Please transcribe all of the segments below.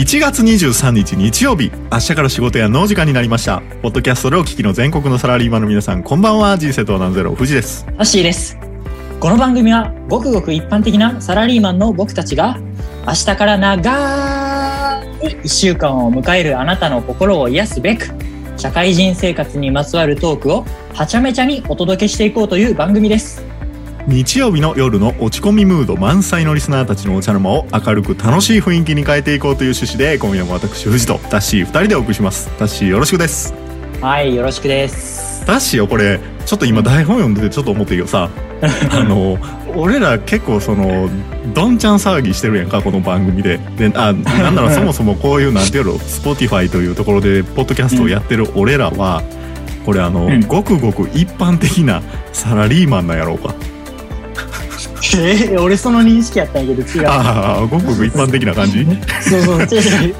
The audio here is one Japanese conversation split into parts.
1月23日日曜日明日から仕事や農時間になりましたポッドキャストでお聞きの全国のサラリーマンの皆さんこんばんは人生と何ゼロ藤ですハッシーです。この番組はごくごく一般的なサラリーマンの僕たちが明日から長い一週間を迎えるあなたの心を癒すべく社会人生活にまつわるトークをはちゃめちゃにお届けしていこうという番組です。日曜日の夜の落ち込みムード満載のリスナーたちのお茶の間を明るく楽しい雰囲気に変えていこうという趣旨で今夜も私藤とタッシー2人でお送りします。タッシーよろしくです。はい、よろしくです。タッシーよこれちょっと今台本読んでてちょっと思ってるけどさ あの俺ら結構そのどんちゃん騒ぎしてるやんかこの番組で。であなんならそもそもこういうなんていうの Spotify というところでポッドキャストをやってる俺らは、これあの、うん。ごくごく一般的なサラリーマンなんやろうかえー、俺その認識やったんやけど違う。ああごくごく一般的な感じ？そうそう、違う違う。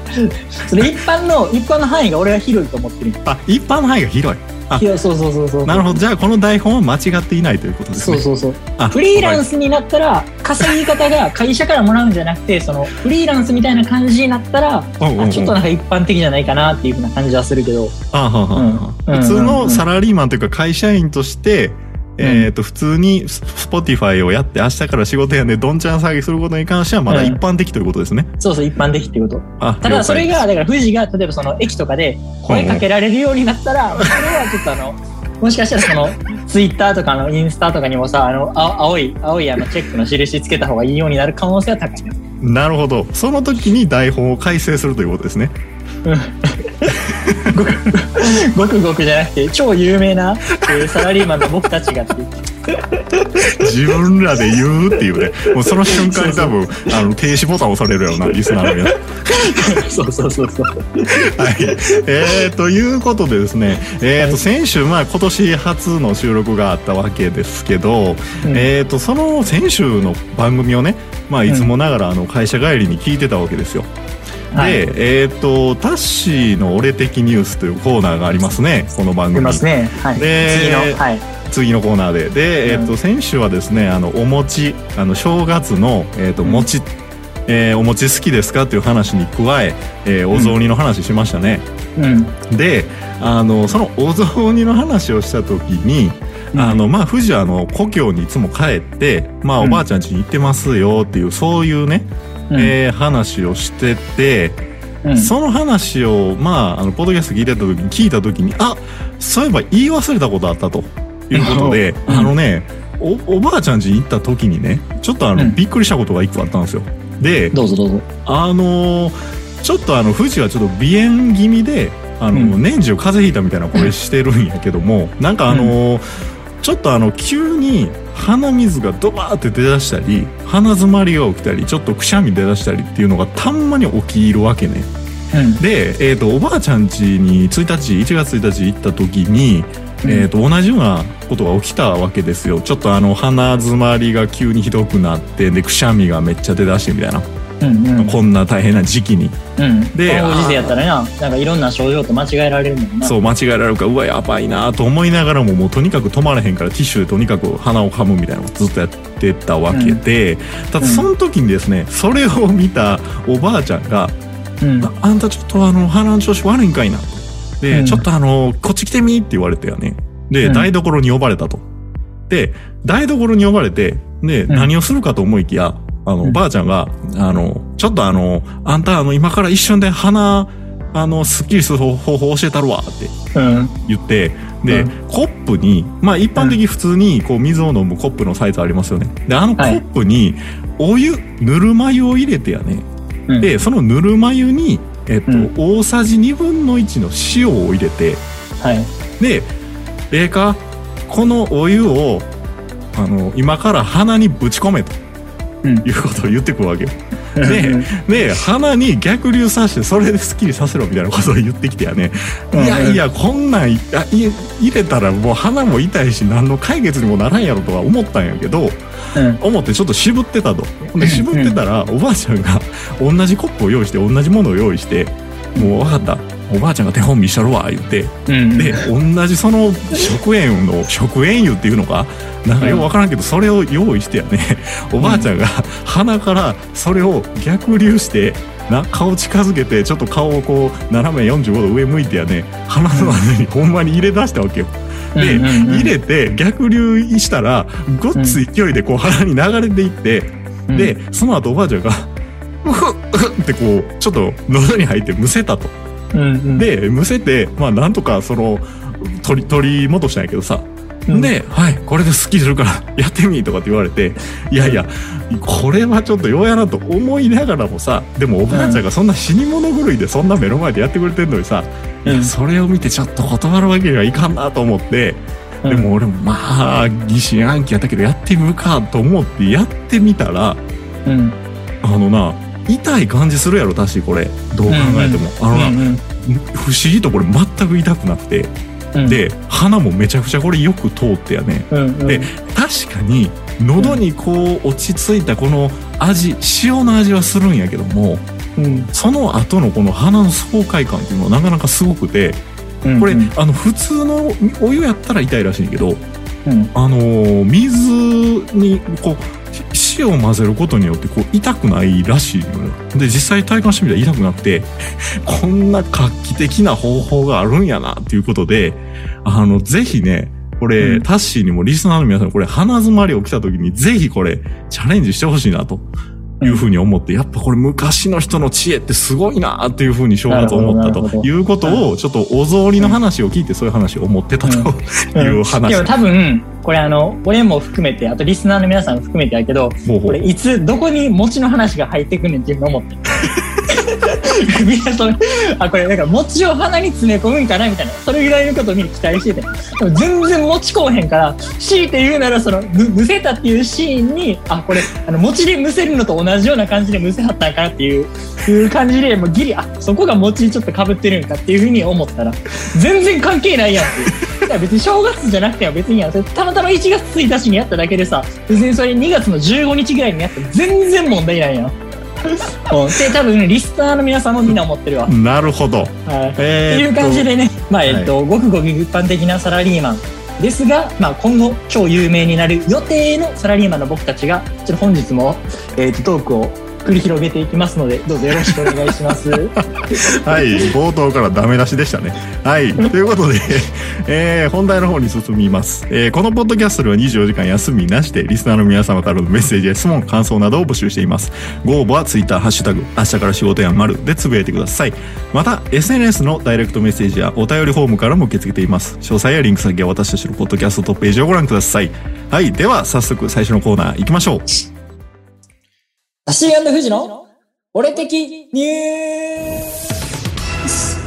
それ一般の、一般の範囲が俺は広いと思ってる。あ一般の範囲が広いあいやそうそうそうそう。なるほどじゃあこの台本は間違っていないということですねそうそうそう。あフリーランスになったら稼ぎ方が会社からもらうんじゃなくてそのフリーランスみたいな感じになったらちょっとなんか一般的じゃないかなっていうふうな感じはするけどあはははうん普通のサラリーマンというか会社員として、えっ、と、普通にス Spotify をやって明日から仕事やんでどんちゃん騒ぎすることに関してはまだ一般的ということですね。そうそう一般的っていうことあただそれが了だから富士が例えばその駅とかで声かけられるようになったらそれはちょっとあのもしかしたらそのツイッターとかのインスタとかにもさあのあ青い青いあのチェックの印つけた方がいいようになる可能性は高いなるほど。その時に台本を改正するということですね。ごくごくじゃなくて超有名な、えーサラリーマンの僕たちが自分らで言うっていうね。もうその瞬間に多分、あの、停止ボタン押されるやろな、リスナーの皆さん。そうそうそうそうはい。えー、ということでですね、えー、と、先週、まあ、今年初の収録があったわけですけど、うんえー、と、その先週の番組をね、まあ、いつもながら、あの、会社帰りに聞いてたわけですよ。はいで、えー、と、タッシーの俺的ニュースというコーナーがありますね、この番組。いますね。はい。で次の、はい。次のコーナーで。で、えー、うと、先週はですね、あの、お餅、あの、正月の、えー、と、うん餅、えーお餅好きですかっていう話に加え、えーお雑煮の話しましたね。うん。であのそのお雑煮の話をした時に、あのまあ富士はあの故郷にいつも帰ってまあうんおばあちゃん家に行ってますよっていうそういうね、うん、えー話をしてて、うん、その話をまああのポッドキャスト聞いてた時に聞いた時にあそういえば言い忘れたことあったと。いうことで、うん。あのねおおばあちゃん家に行った時にねちょっとあの、うん。びっくりしたことが一個あったんですよ。でどうぞどうぞ。あのーちょっとあの富士はちょっと鼻炎気味であの、うん。年中風邪ひいたみたいな声してるんやけどもなんかあのーちょっとあの急に鼻水がドバーって出だしたり鼻詰まりが起きたりちょっとくしゃみ出だしたりっていうのがたんまに起きるわけね。うん。で、えー、とおばあちゃん家に1日1月1日行った時に、えー、と同じようなことが起きたわけですよちょっとあの鼻詰まりが急にひどくなってでくしゃみがめっちゃ出だしてみたいな、うんうん。こんな大変な時期にうん。でこのご時世やったらな、なんかいろんな症状と間違えられるもんな。そう間違えられるからうわやばいなと思いながらももうとにかく止まらへんからティッシュでとにかく鼻をかむみたいなのをずっとやってたわけで、ただその時にですねそれを見たおばあちゃんがうん。ああんたちょっとあの鼻の調子悪いんかいなと。で、うんちょっとあの、こっち来てみって言われてやね。で、うん台所に呼ばれたと。で、台所に呼ばれて、で、ん何をするかと思いきや、あの、うんばあちゃんが、あの、ちょっとあの、あんたあの、今から一瞬で鼻、あの、すっきりする方法教えたるわってうん。言って、で、うんコップに、まあ一般的に普通にこう水を飲むコップのサイズありますよね。で、あのコはいップにお湯、ぬるま湯を入れてやね。うん。で、そのぬるま湯に、えっと、うん大さじ2分の1の塩を入れて、はい。で、ええか、このお湯を、あの、今から鼻にぶち込めとうん。いうことを言ってくるわけよ。で、で、鼻に逆流させて、それでスッキリさせろみたいなことを言ってきてやね。いうんやいや、こんなんい入れたらもう鼻も痛いし、何の解決にもならんやろとは思ったんやけど、うん。思ってちょっと渋ってたと。で渋ってたら、おばあちゃんが同じコップを用意して、同じものを用意して、もう分かった。おばあちゃんが手本見したるわ、言って。うん。で、同じその食塩の、食塩油っていうのか？なんかよく分からんけど、それを用意してやね、おばあちゃんが鼻からそれを逆流して、な顔近づけてちょっと顔をこう斜め45度上向いてやね鼻の穴にほんまに入れ出したわけよ。で、うんうんうん入れて逆流したらごっつ勢いでこう鼻に流れていって、うんでその後おばあちゃんが「うふっうふっ」ってこうちょっと喉に入ってむせたと。うんうん、でむせてまあなんとかその取り取り戻したんやけどさ、うん。で、はい、これですっきりするから やってみとかって言われて、いやいや、これはちょっとようやなと思いながらもさ、でもおばあちゃんがそんな死に物狂いでそんな目の前でやってくれてんのにさ、うん。それを見てちょっと断るわけにはいかんなと思って、でも俺もまあ、疑心暗鬼やったけどやってみるかと思ってやってみたら、うん、あのな、痛い感じするやろ、確かこれ。どう考えても。あのな、うん不思議とこれ全く痛くなくて、うん、で、鼻もめちゃくちゃこれよく通ってやね。うんうん、で確かに喉にこう落ち着いたこの味塩の味はするんやけどもうん。その後のこの鼻の爽快感っていうのはなかなかすごくてうん、これ、うんあの普通のお湯やったら痛いらしいんやけどうん。あのー水にこう塩を混ぜることによってこう痛くないらしいのよで実際体感してみたら痛くなくて こんな画期的な方法があるんやなっていうことであのぜひねこれ、うん。タッシーにもリスナーの皆さんこれ鼻詰まり起きた時にぜひこれチャレンジしてほしいなというふうに思って、やっぱこれ昔の人の知恵ってすごいなっていうふうに正月思ったということをちょっとお雑煮の話を聞いてそういう話を思ってたという話。でも多分これあの俺も含めてあとリスナーの皆さんも含めてやけどほうほう。これいつどこに餅の話が入ってくんねんって自分思ってみんなそれあこれなんか餅を鼻に詰め込むんかなみたいなそれぐらいのことを見に期待しててでも全然餅こうへんから強いて言うならそのむむせたっていうシーンにあこれあの餅でむせるのと同じような感じでむせはったんかなっていういう感じでもうギリあそこが餅にちょっとかぶってるんかっていうふうに思ったら全然関係ないやんっていう。いや別に正月じゃなくても別にやたまたま1月1日にやっただけでさ別にそれ2月の15日ぐらいにやっても全然問題ないやん。うん、って多分リスナーの皆さんもみんな思ってるわ。なるほど。はいえーっていう感じでね、まあえっとごくごく一般的なサラリーマンですが、まあ、今後超有名になる予定のサラリーマンの僕たちがちょっと本日も、えっとトークを繰り広げていきますのでどうぞよろしくお願いします。はい、冒頭からダメ出しでしたね。はい、ということで、えー本題の方に進みます、えーこのポッドキャストでは24時間休みなしで、リスナーの皆様からのメッセージや質問、感想などを募集しています。ご応募はツイッターハッシュタグ、明日から仕事や丸でつぶやいてください。また、SNS のダイレクトメッセージやお便りフォームからも受け付けています。詳細やリンク先は私たちのポッドキャストトップページをご覧ください。はい、では早速最初のコーナー行きましょう。タシー富士の俺的ニュース。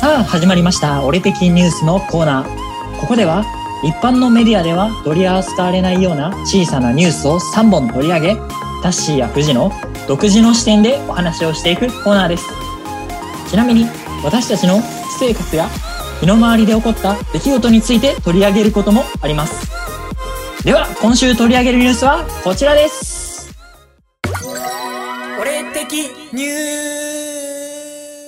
さあ始まりました。俺的ニュースのコーナー。ここでは一般のメディアでは取り扱われないような小さなニュースを3本取り上げタッシーや富士の独自の視点でお話をしていくコーナーです。ちなみに私たちの私生活や身の回りで起こった出来事について取り上げることもあります。では今週取り上げるニュースはこちらです。俺的ニュー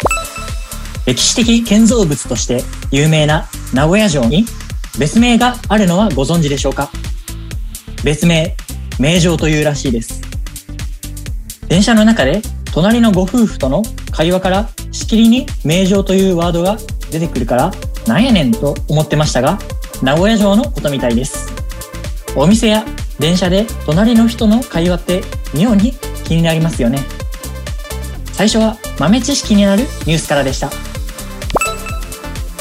歴史的建造物として有名な名古屋城に別名があるのはご存知でしょうか？別名名城というらしいです。電車の中で隣のご夫婦との会話からしきりに名城というワードが出てくるからなんやねんと思ってましたが名古屋城のことみたいです。お店や電車で隣の人の会話って妙に気になりますよね。最初は豆知識になるニュースからでした。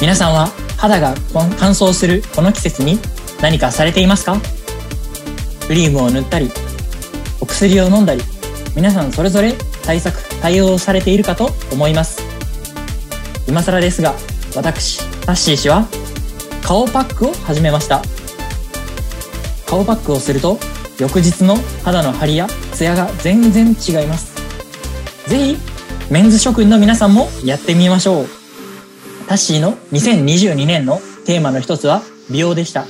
皆さんは肌が乾燥するこの季節に何かされていますか？クリームを塗ったりお薬を飲んだり皆さんそれぞれ対策対応されているかと思います。今更ですが私タッシー氏は顔パックを始めました。顔パックをすると翌日の肌の張りやツヤが全然違います。ぜひメンズ諸君の皆さんもやってみましょう。タッシーの2022年のテーマの一つは美容でした。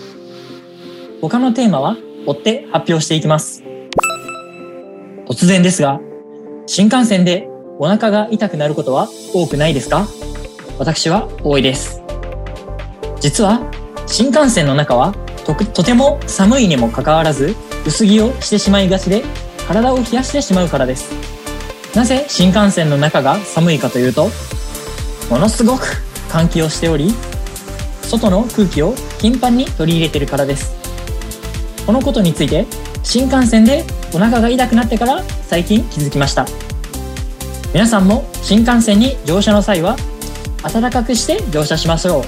他のテーマは追って発表していきます。突然ですが新幹線でお腹が痛くなることは多くないですか？私は多いです。実は新幹線の中はととても寒いにもかかわらず薄着をしてしまいがちで体を冷やしてしまうからです。なぜ新幹線の中が寒いかというと、ものすごく換気をしており、外の空気を頻繁に取り入れてるからです。このことについて、新幹線でお腹が痛くなってから最近気づきました。皆さんも新幹線に乗車の際は、暖かくして乗車しましょう。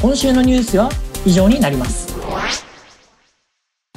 今週のニュースは以上になります。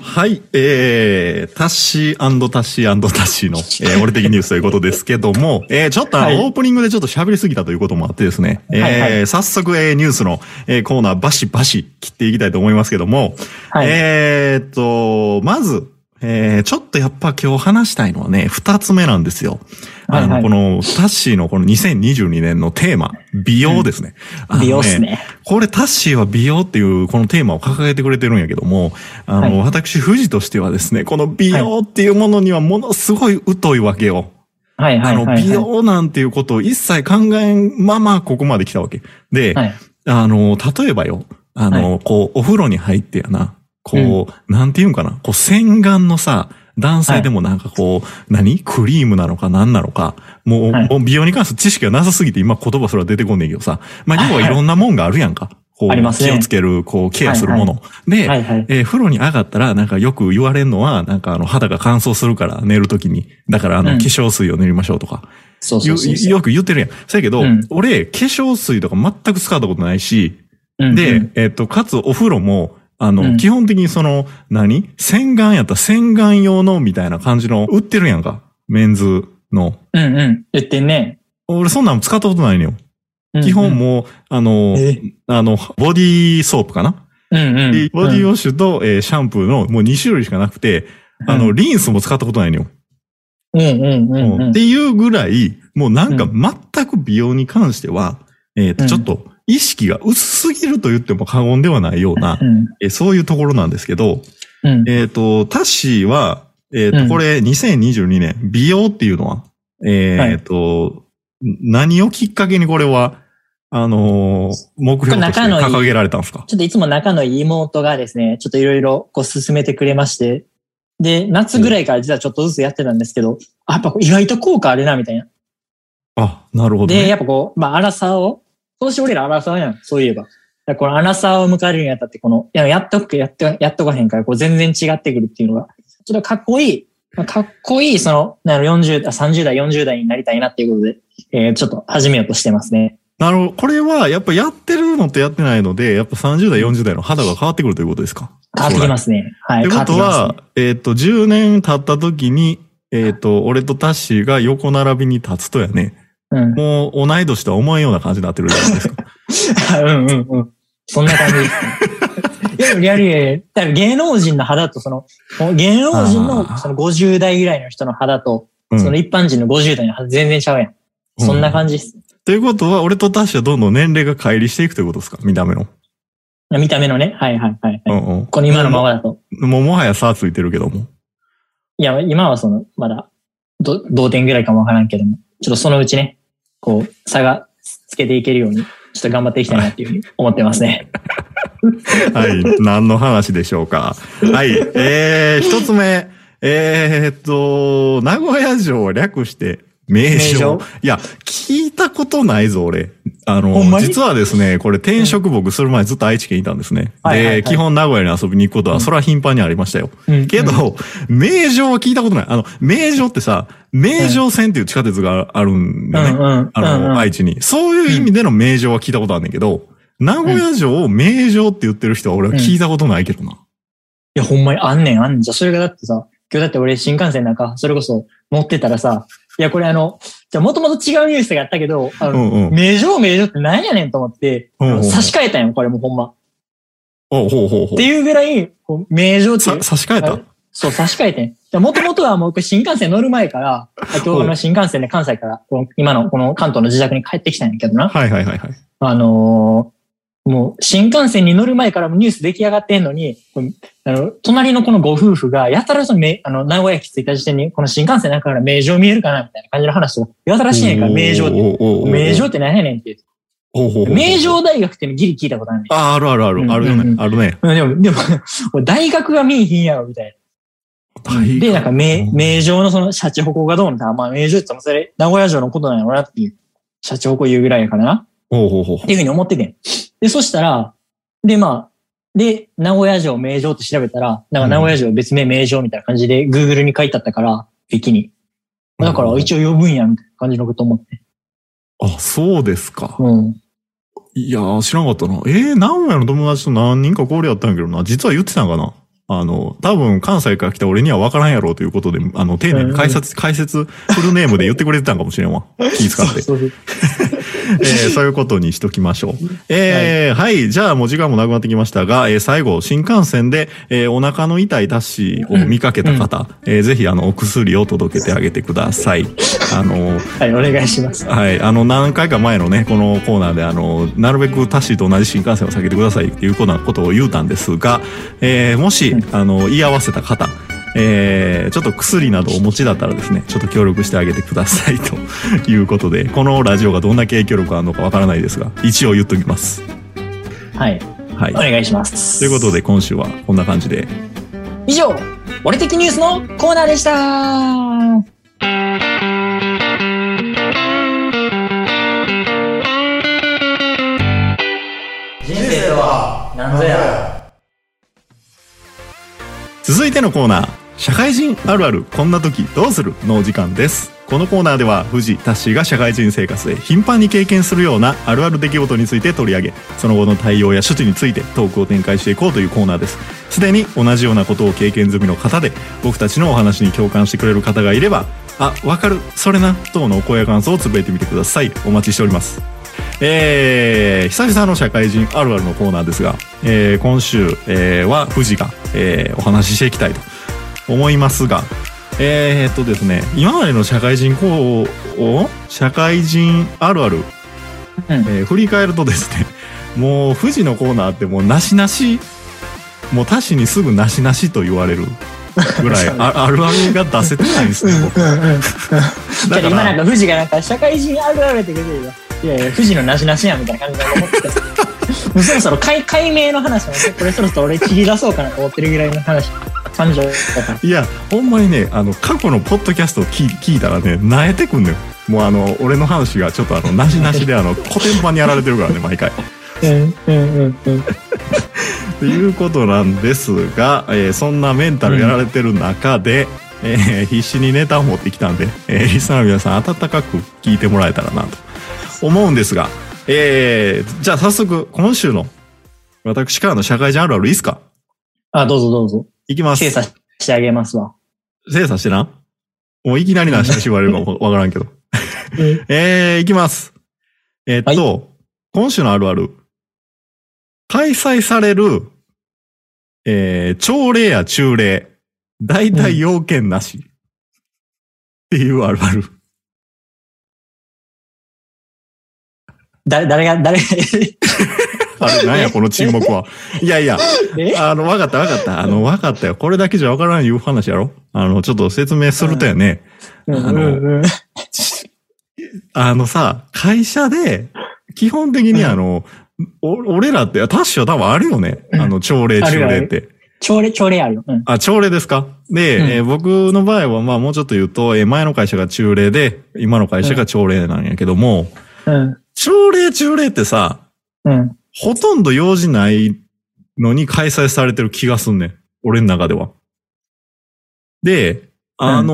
はい、えー、タッシータッシータッシーの、えー、俺的ニュースということですけども、えー、ちょっとあの、はいオープニングでちょっと喋りすぎたということもあってですね、えーはいはい早速、えー、ニュースの、えー、コーナーバシバシ切っていきたいと思いますけども、はい。えーっと、まず、えー、ちょっとやっぱ今日話したいのはね、二つ目なんですよ。あの、はいはいこの、タッシーのこの2022年のテーマ、美容ですね。あの美容っすね。これタッシーは美容っていうこのテーマを掲げてくれてるんやけども、あの、はい私、富士としてはですね、この美容っていうものにはものすごい疎いわけよ。はいはいあの、はいはい。美容なんていうことを一切考えんままここまで来たわけ。で、はい。あの、例えばよ、あの、こう、お風呂に入ってやな、こう、なんていうんかな、こう、洗顔のさ、男性でもなんかこう、何？クリームなのか何なのか、もう、はいもう美容に関する知識がなさすぎて今言葉すら出てこんねんけどさ、まあ、要はいろんなもんがあるやんか。こう、気をつける、こう、ケアするもの。で、はいはい。えー風呂に上がったら、なんかよく言われるのは、なんかあの、肌が乾燥するから寝るときに。だからあの、うん化粧水を塗りましょうとか。そうそようそうそう。よく言ってるやん。そやけど、うん俺、化粧水とか全く使ったことないし、うんで、うんえっと、かつお風呂も、あの、うん基本的にその、何？洗顔やったら洗顔用のみたいな感じの売ってるやんか。メンズの。うんうん。言ってんね。俺そんなん使ったことないのよ。うんうん基本もう、あのえ、あの、ボディーソープかな、うんうん。でボディウォッシュと、えーシャンプーのもう2種類しかなくて、あの、うんリンスも使ったことないのよ。うんうんうんうん。っていうぐらい、もうなんか全く美容に関しては、えっと、うんちょっと意識が薄すぎると言っても過言ではないような、うんえーそういうところなんですけど、うん。えっ、と、タッシーは、えっ、と、うんこれ2022年、美容っていうのは、えっ、と、何をきっかけにこれは、あのー目標として掲げられたんですか？ちょっといつも仲のいい妹がですね、ちょっといろいろこう進めてくれまして、で、夏ぐらいから実はちょっとずつやってたんですけど、あやっぱ意外と効果あるな、みたいな。あ、なるほど、ね。で、やっぱこう、まあ、アラサーを、今年俺らアラサーやん、そういえば。だこのアラサーを迎えるにあたって、この、いや、やっとく、やっと、やっとかへんから、こう全然違ってくるっていうのが、ちょっとかっこいい、まあかっこいい、その、なる40、あ30代、40代になりたいなっていうことで、えー、ちょっと始めようとしてますね。なるほど。これは、やっぱやってるのとやってないので、やっぱ30代、40代の肌が変わってくるということですか？変わってきますね。はい。ということは、えっ、と、10年経った時に、えっ、と、俺とタッシーが横並びに立つとやね、きますね。もう同い年とは思えんような感じになってるじゃないですか。うん。うんうんうん。そんな感じですね。いや、リアルだから芸能人の肌とその、芸能人のその50代ぐらいの人の肌と、うんその一般人の50代の肌全然ちゃうやん。そんな感じです。ということは、俺とタッシーはどんどん年齢が乖離していくということですか？見た目の。見た目のね。はいはいはい、はい。うんうん。この今のままだと。もうもはや差ついてるけども。いや、今はその、まだ、ど同点ぐらいかもわからんけども、ちょっとそのうちね、こう、差がつけていけるように、ちょっと頑張っていきたいなっていうふうに思ってますね。はい。何の話でしょうか。はい。えー、一つ目。えーっと、名古屋城を略して、名名城城。いや、聞いたことないぞ、俺。あの実はですね、これ転職僕する前ずっと愛知県にいたんですね。はいはいはいで、基本名古屋に遊びに行くことは、うんそれは頻繁にありましたよ。うんけど、名城は聞いたことない。あの、名城ってさ、名城線っていう地下鉄があるんだよね。うんうん。あの、うんうん愛知に。そういう意味での名城は聞いたことあるんだけど、名古屋城を名城って言ってる人は俺は聞いたことないけどな。いや、ほんまにあんねん、あんねん。じゃあ、それがだってさ、今日だって俺新幹線なんか、それこそ乗ってたらさ、いや、これあの、じゃもともと違うニュースがあったけど、あの、うんうん。名城名城って何やねんと思って、うんうんあの差し替えたんよ、これもうほんま。おうほうほうほっていうぐらい、名城って差し替えた？あそう、差し替えてん。もともとはもう新幹線乗る前から、今日の新幹線で関西から、この今のこの関東の自宅に帰ってきたんやけどな。はいはいはいはい。あのーもう新幹線に乗る前からもニュース出来上がってんのに、あの、隣のこのご夫婦が、やたらそのめ、あの、名古屋駅着いた時点に、この新幹線の中から名城見えるかなみたいな感じの話を、やたらしいねんから、名城って。名城って何やねんって名城大学っていうのギリ聞いたことあるねん。あ、あるあるある。うんあるよね。あるね。うんでも、でも、大学が見えひんやろ、みたい大で、なんか名、うん名城のそのシャチホコがどうのって、まあ名城って言ったらそれ、名古屋城のことなんやろなっていう、シャチホコ言うぐらいやからな。っていうふうに思っててん。で、そしたら、で、まあ、で、名古屋城名城って調べたら、なんか名古屋城別名名城みたいな感じで Google に書いてあったから、駅に。だから一応呼ぶんや、みたいな感じのこと思って。あ、そうですか。うん。いやー、知らんかったな。えー、名古屋の友達と何人か交流あったんやけどな。実は言ってたんかな。あの、多分関西から来た俺には分からんやろうということで、あの、丁寧に解説、解説、フルネームで言ってくれてたんかもしれんわ。気遣って。そ えーそういうことにしときましょう。えーはい、じゃあもう時間もなくなってきましたが、えー最後、新幹線で、えーお腹の痛いタッシーを見かけた方、えーぜひ、あの、お薬を届けてあげてください。あの、はい、お願いします。はい、あの、何回か前のね、このコーナーで、あの、なるべくタッシーと同じ新幹線を避けてくださいっていうようなことを言うたんですが、えーもし、あの、言い合わせた方、えーちょっと薬などお持ちだったらですね、ちょっと協力してあげてくださいと いうことで、このラジオがどんだけ影響力あるのかわからないですが、一応言っときます。はい、はいお。願いします。ということで、今週はこんな感じで。以上、俺的ニュースのコーナーでした。人生とは何ぞや。続いてのコーナー、社会人あるあるこんな時どうする？のお時間です。このコーナーでは、藤タッシーが社会人生活で頻繁に経験するようなあるある出来事について取り上げ、その後の対応や処置についてトークを展開していこうというコーナーです。すでに同じようなことを経験済みの方で、僕たちのお話に共感してくれる方がいれば、あ、わかる、それな、等のお声や感想をつぶやいてみてください。お待ちしております。えー、久々の社会人あるあるのコーナーですが、えー今週、えーは富士が、えーお話ししていきたいと思いますが、えーっとですね、今までの社会人こうを、社会人あるある、うん。えー振り返るとですね、もう富士のコーナーってもうなしなし、もう他しにすぐなしなしと言われるぐらいああるあるが出せてないんですね、僕。だから今なんか富士がなんか社会人あるあるって言ってるよ。いやいや、富士のなしなしやみたいな感じで思ってた。もうそろそろ解解明の話もね、これそろそろ俺切り出そうかなと思ってるぐらいの話、感情。いや、ほんまにね、あの、過去のポッドキャストを聞い聞いたらね、なえてくんのよ。もうあの、俺の話がちょっとあの、なしなしであの、古典版にやられてるからね、毎回。うんうんうんうん。ということなんですが、えーそんなメンタルやられてる中で、えー必死にネタを持ってきたんで、えーリスナーの皆さん温かく聞いてもらえたらなと思うんですが、えーじゃあ早速、今週の私からの社会人あるあるいいっすかあ、どうぞどうぞ。いきます。精査してあげますわ。精査してな？もういきなりなしなし言われるかも わからんけど。え？ー、いきます。えーっと、今週のあるある。開催される、えー、朝礼や中礼、大体要件なし。っていうあるある。誰、誰が、誰が、あれ、なんや、この沈黙は。いやいや、え？あの、わかったわかった。あの、わかったよ。これだけじゃわからんいう話やろ？あの、ちょっと説明するとやね。うんうんうんあのさ、会社で、基本的にあの、お俺らって、タッシュは多分あるよね。うんあの、朝礼、あるある中礼って。朝礼、朝礼あるよ。うん。あ、朝礼ですか？で、うんえー僕の場合は、まあもうちょっと言うと、えー前の会社が中礼で、今の会社が朝礼なんやけども、うん。朝礼、中礼ってさ、うん。ほとんど用事ないのに開催されてる気がすんねん。俺の中では。で、あの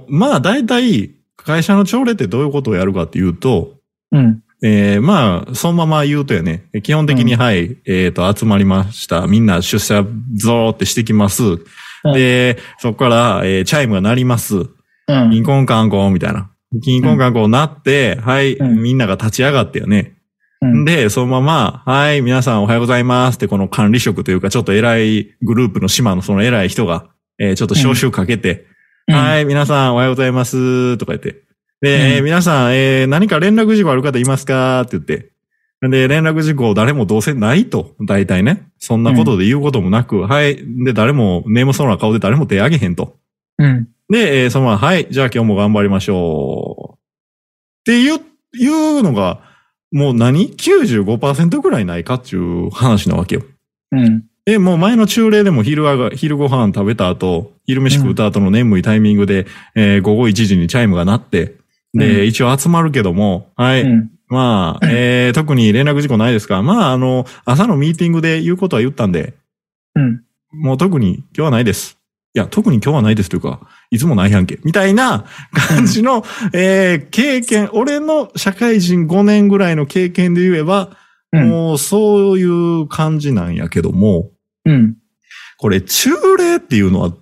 ーまあ大体、会社の朝礼ってどういうことをやるかっていうと、うん。えーまあ、そのまま言うとやね、基本的に、うんはい、えっ、と、集まりました。みんな出社ゾーってしてきます。で、そこから、えーチャイムが鳴ります。うん。キンコンカンコンみたいな。キンコンカンコンなって、はい、うんみんなが立ち上がってよね。うん。で、そのまま、はい、皆さんおはようございますって、この管理職というか、ちょっと偉いグループの島のその偉い人が、えーちょっと招集かけて、はい、皆さんおはようございますとか言って。で、皆さん、えー何か連絡事項ある方いますかって言って。で、連絡事項誰もどうせないと、大体ね。そんなことで言うこともなく、はい。で、誰も、ネームそうな顔で誰も手挙げへんと。うん。で、えーそのまま、はい、じゃあ今日も頑張りましょう。っていう、いうのが、もう何 ?95% ぐらいないかっていう話なわけよ。うん。え、もう前の中例でも昼はが、昼ご飯食べた後、昼飯食った後の眠いタイミングで、えー午後1時にチャイムが鳴って、で、うん一応集まるけども、はい。うん。まあ、えー特に連絡事項ないですか？まあ、あの、朝のミーティングで言うことは言ったんで、うん。もう特に今日はないです。いや、特に今日はないですというか、いつもないやんけ。みたいな感じの、えー経験、俺の社会人5年ぐらいの経験で言えば、うん。もうそういう感じなんやけども、うん。これ中例っていうのは、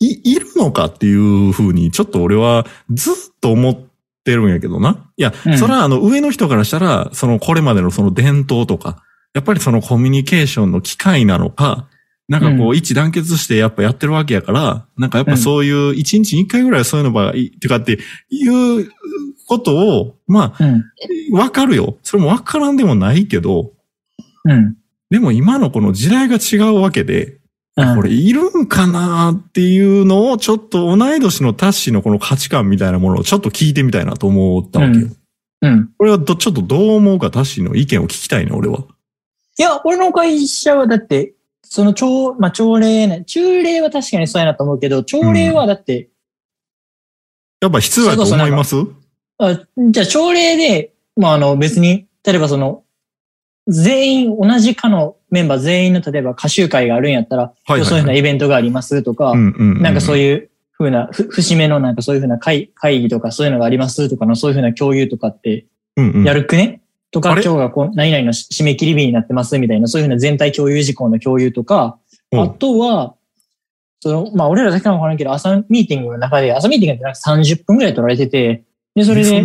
い、いるのかっていうふうに、ちょっと俺はずっと思ってるんやけどな。いや、うんそれはあの上の人からしたら、そのこれまでのその伝統とか、やっぱりそのコミュニケーションの機会なのか、なんかこうう一致団結してやっぱやってるわけやから、なんかやっぱそういう一日に一回ぐらいそういうのがいい、ってかっていうことを、まあ、うん。わかるよ。それもわからんでもないけど、うん。でも今のこの時代が違うわけで、うんこれいるんかなっていうのをちょっと同い年のタッシーのこの価値観みたいなものをちょっと聞いてみたいなと思ったわけよ。うんうん。これはどちょっとどう思うかタッシーの意見を聞きたいね、俺は。いや、俺の会社はだって、その朝、まあ、朝礼ね、中礼は確かにそうやなと思うけど、朝礼はだって、やっぱ必要やと思います？あじゃあ朝礼で、まあ、あの別に、例えばその、全員、同じ課のメンバー全員の例えば歌集会があるんやったら、はいはいそういうふうなイベントがありますとか、うんうん、なんかそういう。いうふうな、ふ節目のなんかそういうふうな会会議とかそういうのがありますとかのそういうふうな共有とかってうんうん。やるくね、とか、今日がこう何々の締め切り日になってますみたいな、そういうふうな全体共有事項の共有とか、うんあとは、その、まあ俺らだけかもわからんけど、朝ミーティングの中で、朝ミーティングってなんか30分くらい取られてて、で、それで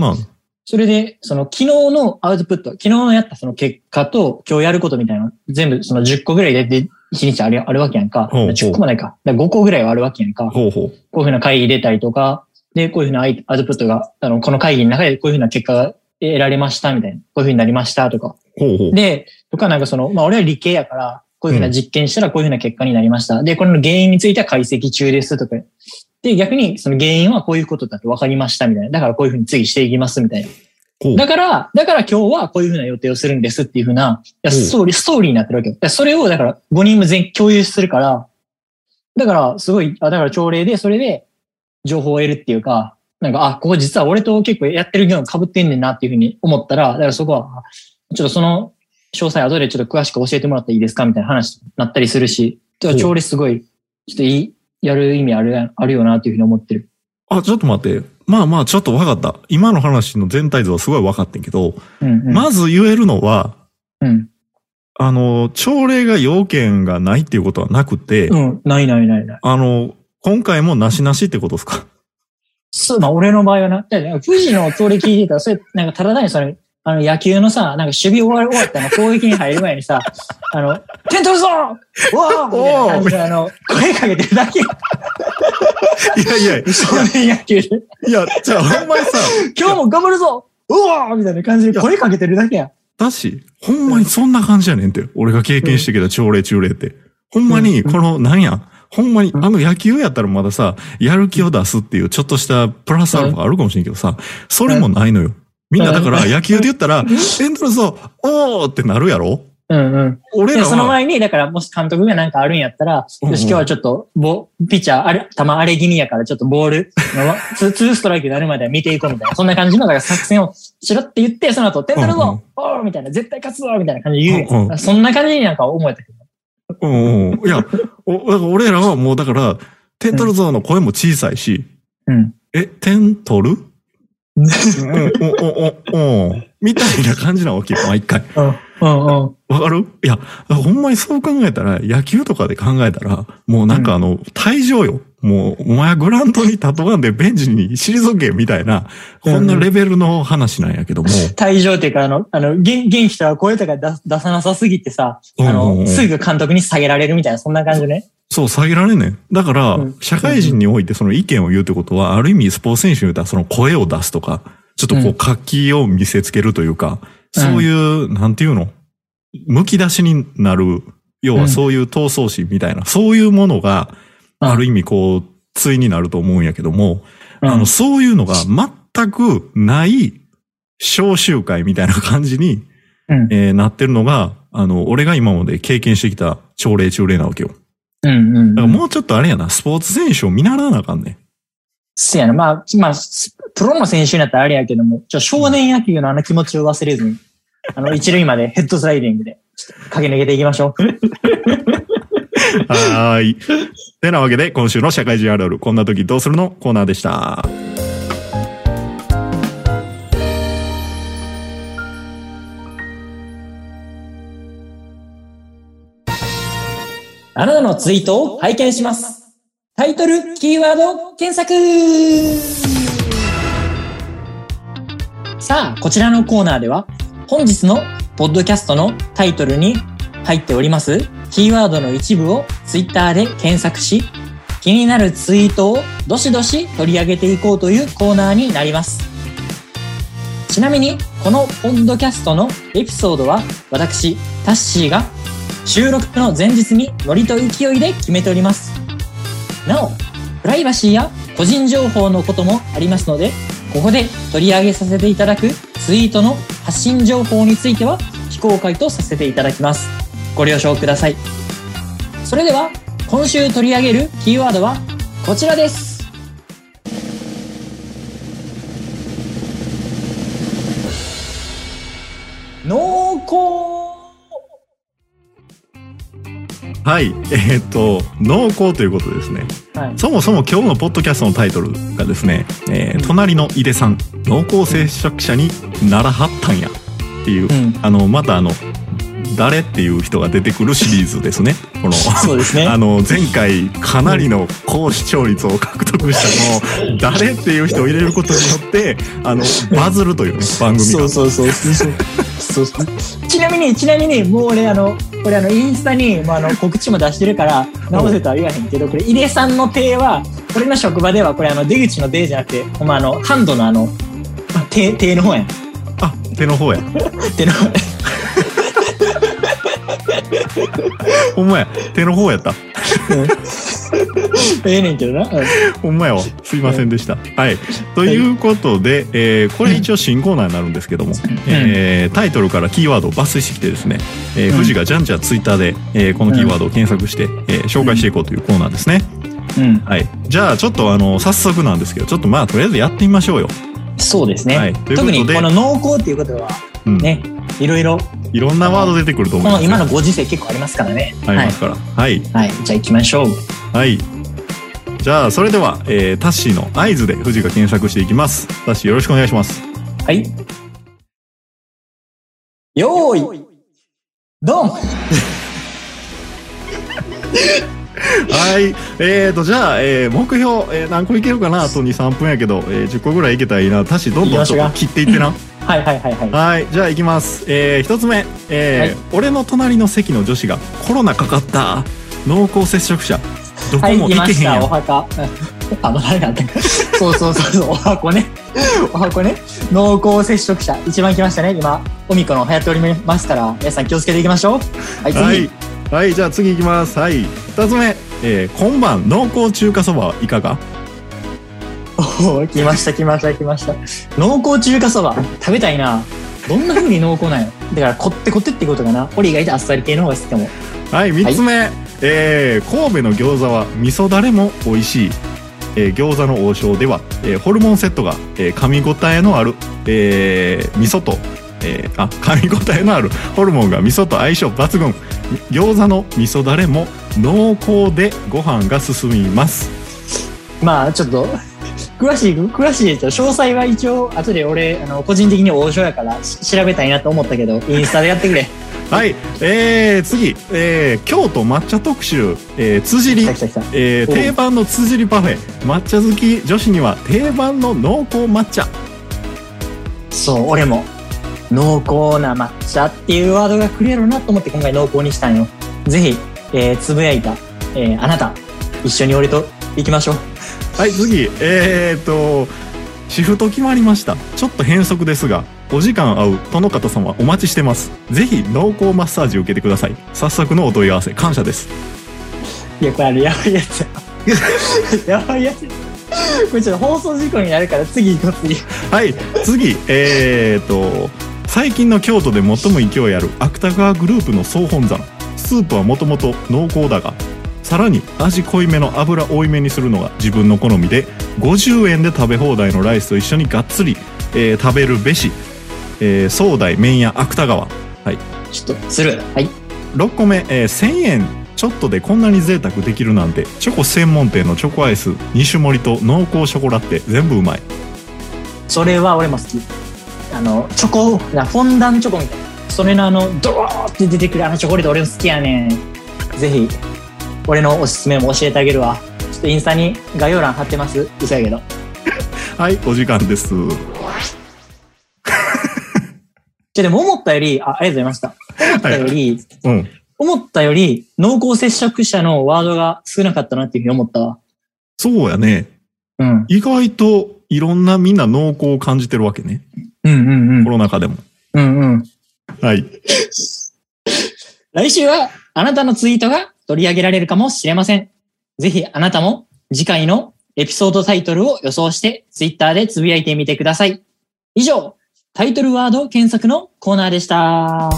それで、その昨日のアウトプット、昨日のやったその結果と今日やることみたいな、全部その10個ぐらいでで1日あるあるわけやんか。ほうほう10個もないか。だから5個ぐらいはあるわけやんか。こほうほう。ういうふうな会議出たりとか、で、こういうふうなアウトプットが、あの、この会議の中でこういうふうな結果が得られましたみたいな。こういうふうになりましたとか。ほうほう。で、とかなんかその、まあ俺は理系やから、こういうふうな実験したらこういうふうな結果になりました。で、これの原因については解析中ですとか。で、逆にその原因はこういうことだと分かりましたみたいな。だからこういうふうに次していきますみたいな。だから、だから今日はこういうふうな予定をするんですっていうふうな、ストーリー、ストーリーになってるわけよ。でそれをだから5人も全員共有するから、だからすごい、あだから朝礼でそれで情報を得るっていうか、なんか、あ、ここ実は俺と結構やってる業務被ってんねんなっていうふうに思ったら、だからそこは、あちょっとその詳細後でちょっと詳しく教えてもらっていいですかみたいな話になったりするし、朝礼すごい、ちょっといい、やる意味あるや、あるよなっていうふうに思ってる。あ、ちょっと待って。まあまあ、ちょっと分かった。今の話の全体図はすごい分かってんけど、うん、うん。まず言えるのは、うん。あの、朝礼が要件がないっていうことはなくて、うん。ないないないない。あの、今回もなしなしってことですか？そう、まあ俺の場合はな、富士の通り聞いてたら、それ、なんかただ単にそれ、あの野球のさ、なんか守備終わり終わったの攻撃に入る前にさ、あの、点取るぞわーみたいな感じで、あの、声かけてるだけ。いやいや、い少年野球で。や、じゃあほんまにさ、今日も頑張るぞうわーみたいな感じで声かけてるだけや。だし、ほんまにそんな感じやねんって。俺が経験してきた朝礼中礼って。ほんまに、この、なんや、ほんまに、あの野球やったらまださ、やる気を出すっていうちょっとしたプラスアルファあるかもしれんけどさ、それもないのよ。みんなだから野球で言ったら、エントランスを、おーってなるやろ？うんうん。で、俺らは、その前に、だから、もし監督がなんかあるんやったら、うんうんよし、今日はちょっと、ボ、ピッチャー、あれ、球荒れ気味やから、ちょっとボール の、ツーツーストライクになるまでは見ていこうみたいな、そんな感じの、だから作戦をしろって言って、その後、点取るうんうんぞおーみたいな、絶対勝つぞみたいな感じで言う。うんうんそんな感じになんか思えたけど。うんうん。いや、お俺らはもうだから、点取るぞの声も小さいし、うん。え、点取るうん、お、お、お、お、みたいな感じなわけよ、毎回。うん。うん。うん。わかる？いや、ほんまにそう考えたら、野球とかで考えたら、もうなんかあの、退場よ。もう、お前グラウンドに立とがんでベンチに退け、みたいな、こんなレベルの話なんやけども。退場っていうか、あの、あの、元元気とは声とか出出さなさすぎてさ、あの、すぐ監督に下げられるみたいな、そんな感じね。そう、下げられんねん。だからうん、社会人においてその意見を言うってことは、ある意味スポーツ選手に言うたらその声を出すとか、ちょっとこう活気を見せつけるというか、そういう、なんていうの？剥き出しになる、要はそういう闘争心みたいな、そういうものが、うんある意味こう、対になると思うんやけども、うんあの、そういうのが全くない小集会みたいな感じに、うん。えーなってるのが、あの、俺が今まで経験してきた朝礼中礼なわけよ。うんうん。だからもうちょっとあれやな、スポーツ選手を見習わなあかんね。せやな。まあ、まあ、スプロの選手になったらあれやけども、ちょ少年野球のあの気持ちを忘れずに、あの、一塁までヘッドスライディングで、ちょっと駆け抜けていきましょう。はい。てなわけで、今週の社会人あるある、こんな時どうするのコーナーでした。あなたのツイートを拝見します。タイトル、キーワード、検索さあ、こちらのコーナーでは、本日のポッドキャストのタイトルに入っております、キーワードの一部をツイッターで検索し、気になるツイートをどしどし取り上げていこうというコーナーになります。ちなみに、このポッドキャストのエピソードは、私、タッシーが収録の前日にノリと勢いで決めております。なお、プライバシーや個人情報のこともありますので、ここで取り上げさせていただくツイートの発信情報については非公開とさせていただきます。ご了承ください。それでは、今週取り上げるキーワードはこちらです。濃厚はい。えーっと、濃厚ということでですね。はい。そもそも今日のポッドキャストのタイトルがですね、えー隣の井出さん、濃厚接触者にならはったんやっていう、うん。あの、またあの、誰っていう人が出てくるシリーズですね。この、そうですね。あの、前回かなりの高視聴率を獲得したこの、誰っていう人を入れることによって、あの、バズるというね、番組が。そうそうそうそうそうちなみにちなみにもう俺あのこれあのインスタにもうあの告知も出してるから直せとは言わへんけどこれ井出さんの手は俺の職場ではこれあの出口の出じゃなくてほんまあのハンドのあのあ手手の方やんあ、手の方や。手の方 ほんまや。手の方やった。ええねんけどな、うんほんまやわ。すいませんでした。はい。ということで、えーこれ一応新コーナーになるんですけども、えータイトルからキーワードを抜粋してきてですね、えーうん富士がじゃんじゃんツイッターで、えーこのキーワードを検索して、えー紹介していこうというコーナーですね。うん、はい。じゃあ、ちょっとあの、早速なんですけど、ちょっとまあ、とりあえずやってみましょうよ。そうですね、はいということで特にこの濃厚っていうことはうん。ねいろいろいろんなワード出てくるとこ思いますよ。の今のご時世結構ありますからねありますから。はい。はい、はい、じゃあ行きましょうはい。じゃあ、それでは、えータッシーの合図で富士が検索していきます。タッシーよろしくお願いします。はい。よーい、ドン はい。えーと、じゃあ、えー目標、えー何個いけるかな？あと2、3分やけど、えー10個ぐらいいけたらいいな。タッシーどんどんちょっと切っていってな。はいはいはいはい。はい。じゃあ、いきます。えー一つ目。えーはい俺の隣の席の女子がコロナかかった。濃厚接触者。どこはい、も行けへんやん。お墓。あの、誰だったそうそうそうそう、お箱ね。お箱ね。濃厚接触者。一番来ましたね。今、オミクロン流行っておりますから、皆さん気をつけていきましょう。はい、次。はい。はい、じゃあ次いきます。はい。二つ目。えー今晩、濃厚中華そばはいかが？おー来ました来ました来ました。濃厚中華そば。食べたいな。どんな風に濃厚なんや？だから、こってこってってことかな。俺意外とあっさり系の方が好きかも。はい、三つ目。えー神戸の餃子は味噌だれも美味しい。えー餃子の王将では、えーホルモンセットが、えー噛み応えのある、えー味噌と、えーあ噛み応えのあるホルモンが味噌と相性抜群。餃子の味噌だれも濃厚でご飯が進みます。まあちょっと詳しい詳しいですよ詳細は一応後で俺あの個人的に王将やからし調べたいなと思ったけどインスタでやってくれ。はい。えー、次、えー京都抹茶特集、えー、辻り。えーお定番の辻りパフェ。抹茶好き女子には定番の濃厚抹茶。そう俺も濃厚な抹茶っていうワードがくるやろなと思って今回濃厚にしたんよ。ぜひ、えーつぶやいた、えーあなた一緒に俺と行きましょう。はい次。えー、っとシフト決まりました。ちょっと変則ですがお時間合う殿方様お待ちしてます。ぜひ濃厚マッサージを受けてください。早速のお問い合わせ感謝です。いやこれあれやばいやつや。やばいやつこれちょっと放送事故になるから次行こう次はい次。えー、っと最近の京都で最も勢いある芥川グループの総本山。スープはもともと濃厚だがさらに味濃いめの油多いめにするのが自分の好みで50円で食べ放題のライスと一緒にがっつり、えー食べるべし、えー、総大麺屋芥川。ちょっと、する。はい。6個目、えー1000円。ちょっとでこんなに贅沢できるなんて。チョコ専門店のチョコアイス2種盛りと濃厚ショコラって全部うまい。それは俺も好き。あの、チョコ、なフォンダンチョコみたいな。それのあの、ドローって出てくるあのチョコレート俺も好きやねん。ぜひ、俺のおすすめも教えてあげるわ。ちょっとインスタに概要欄貼ってます。嘘やけど。はいお時間ですじゃでも思ったより、あ、ありがとうございました。思ったより、うん思ったより濃厚接触者のワードが少なかったなっていうふうに思ったわ。そうやねうん。意外といろんなみんな濃厚を感じてるわけねうんうんうんコ。ロナ禍でもうんうん。はい来週はあなたのツイートが取り上げられるかもしれません。ぜひあなたも次回のエピソードタイトルを予想してツイッターでつぶやいてみてください。以上、タイトルワード検索のコーナーでした。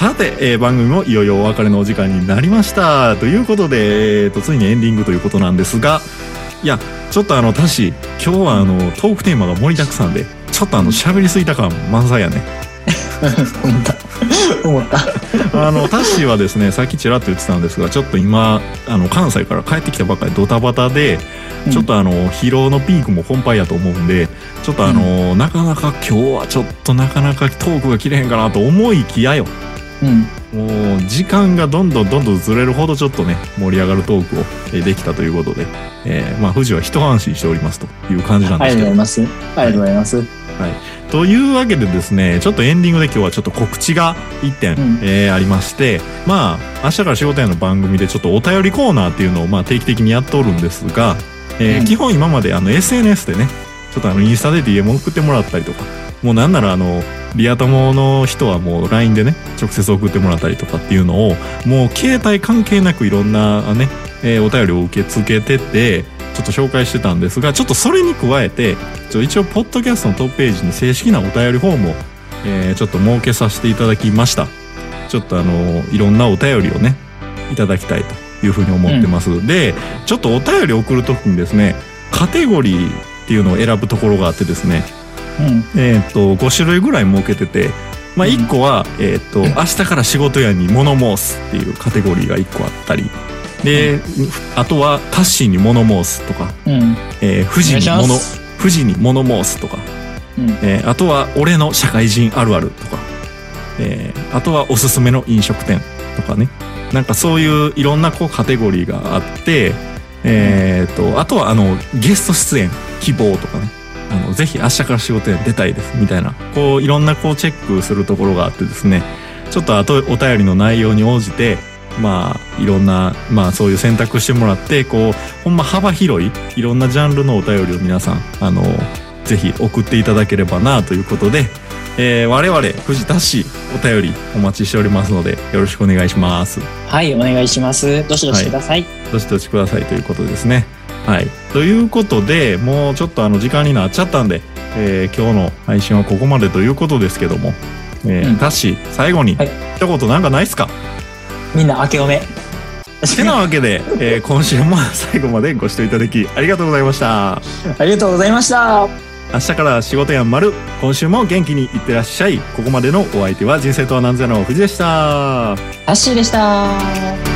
さて、えー番組もいよいよお別れのお時間になりました。ということで、えーとついにエンディングということなんですがいやちょっとあのタシ今日はあのトークテーマが盛りだくさんでちょっとあの喋りすぎた感満載やね。思った。思った。あのタッシーはですねさっきちらっと言ってたんですがちょっと今あの関西から帰ってきたばっかりドタバタでうん。ちょっとあの疲労のピークも本番やと思うんでちょっとあの、なかなか今日はちょっとなかなかトークが切れへんかなと思いきやようん。もう時間がどんどんどんどんずれるほどちょっとね盛り上がるトークをえーできたということで、えーまあ富士は一安心しておりますという感じなんありですけどがとうございます。ありがとうございます。というわけでですねちょっとエンディングで今日はちょっと告知が1点、うんえーありましてまあ明日から仕事屋の番組でちょっとお便りコーナーっていうのをまあ定期的にやっておるんですが、えーうん基本今まであの SNS でねちょっとあのインスタで DM 送ってもらったりとかもうなんならあのリア友の人はもう LINE でね直接送ってもらったりとかっていうのをもう携帯関係なくいろんなね、えーお便りを受け付けててちょっと紹介してたんですがちょっとそれに加えてちょ一応ポッドキャストのトップページに正式なお便りフォームを、えーちょっと設けさせていただきましたちょっとあのいろんなお便りをねいただきたいというふうに思ってます、でちょっとお便り送るときにですねカテゴリーっていうのを選ぶところがあってですねうん。えーっと5種類ぐらい設けててまあうん。1個は、えーっと明日から仕事屋に物申すっていうカテゴリーが1個あったり。で、あとはタッシーに物申すとか、うん。えー。富士に物申すとか、うん。えーあとは俺の社会人あるあるとか、えーあとはおすすめの飲食店とかね。なんかそういういろんなこうカテゴリーがあって、えー、とあとはあのゲスト出演希望とかねあのぜひ明日から仕事に出たいですみたいなこういろんなこうチェックするところがあってですねちょっとあとお便りの内容に応じてまあいろんなまあそういう選択してもらってこうほんま幅広いいろんなジャンルのお便りを皆さんあのぜひ送っていただければなということで、えー我々藤田氏お便りお待ちしておりますのでよろしくお願いしますはい、お願いします。どしどしください。どしどしくださいということですねはい。ということでもうちょっとあの時間になっちゃったんで、えー今日の配信はここまでということですけども、えーうん。タッシー最後にはい。一言なんかないっすか、みんな明けおめ。てなわけで、えー 今週も最後までご視聴いただきありがとうございました。ありがとうございました。明日から仕事やん丸今週も元気にいってらっしゃい。ここまでのお相手は人生とは何ぞやの藤でした。タッシーでした。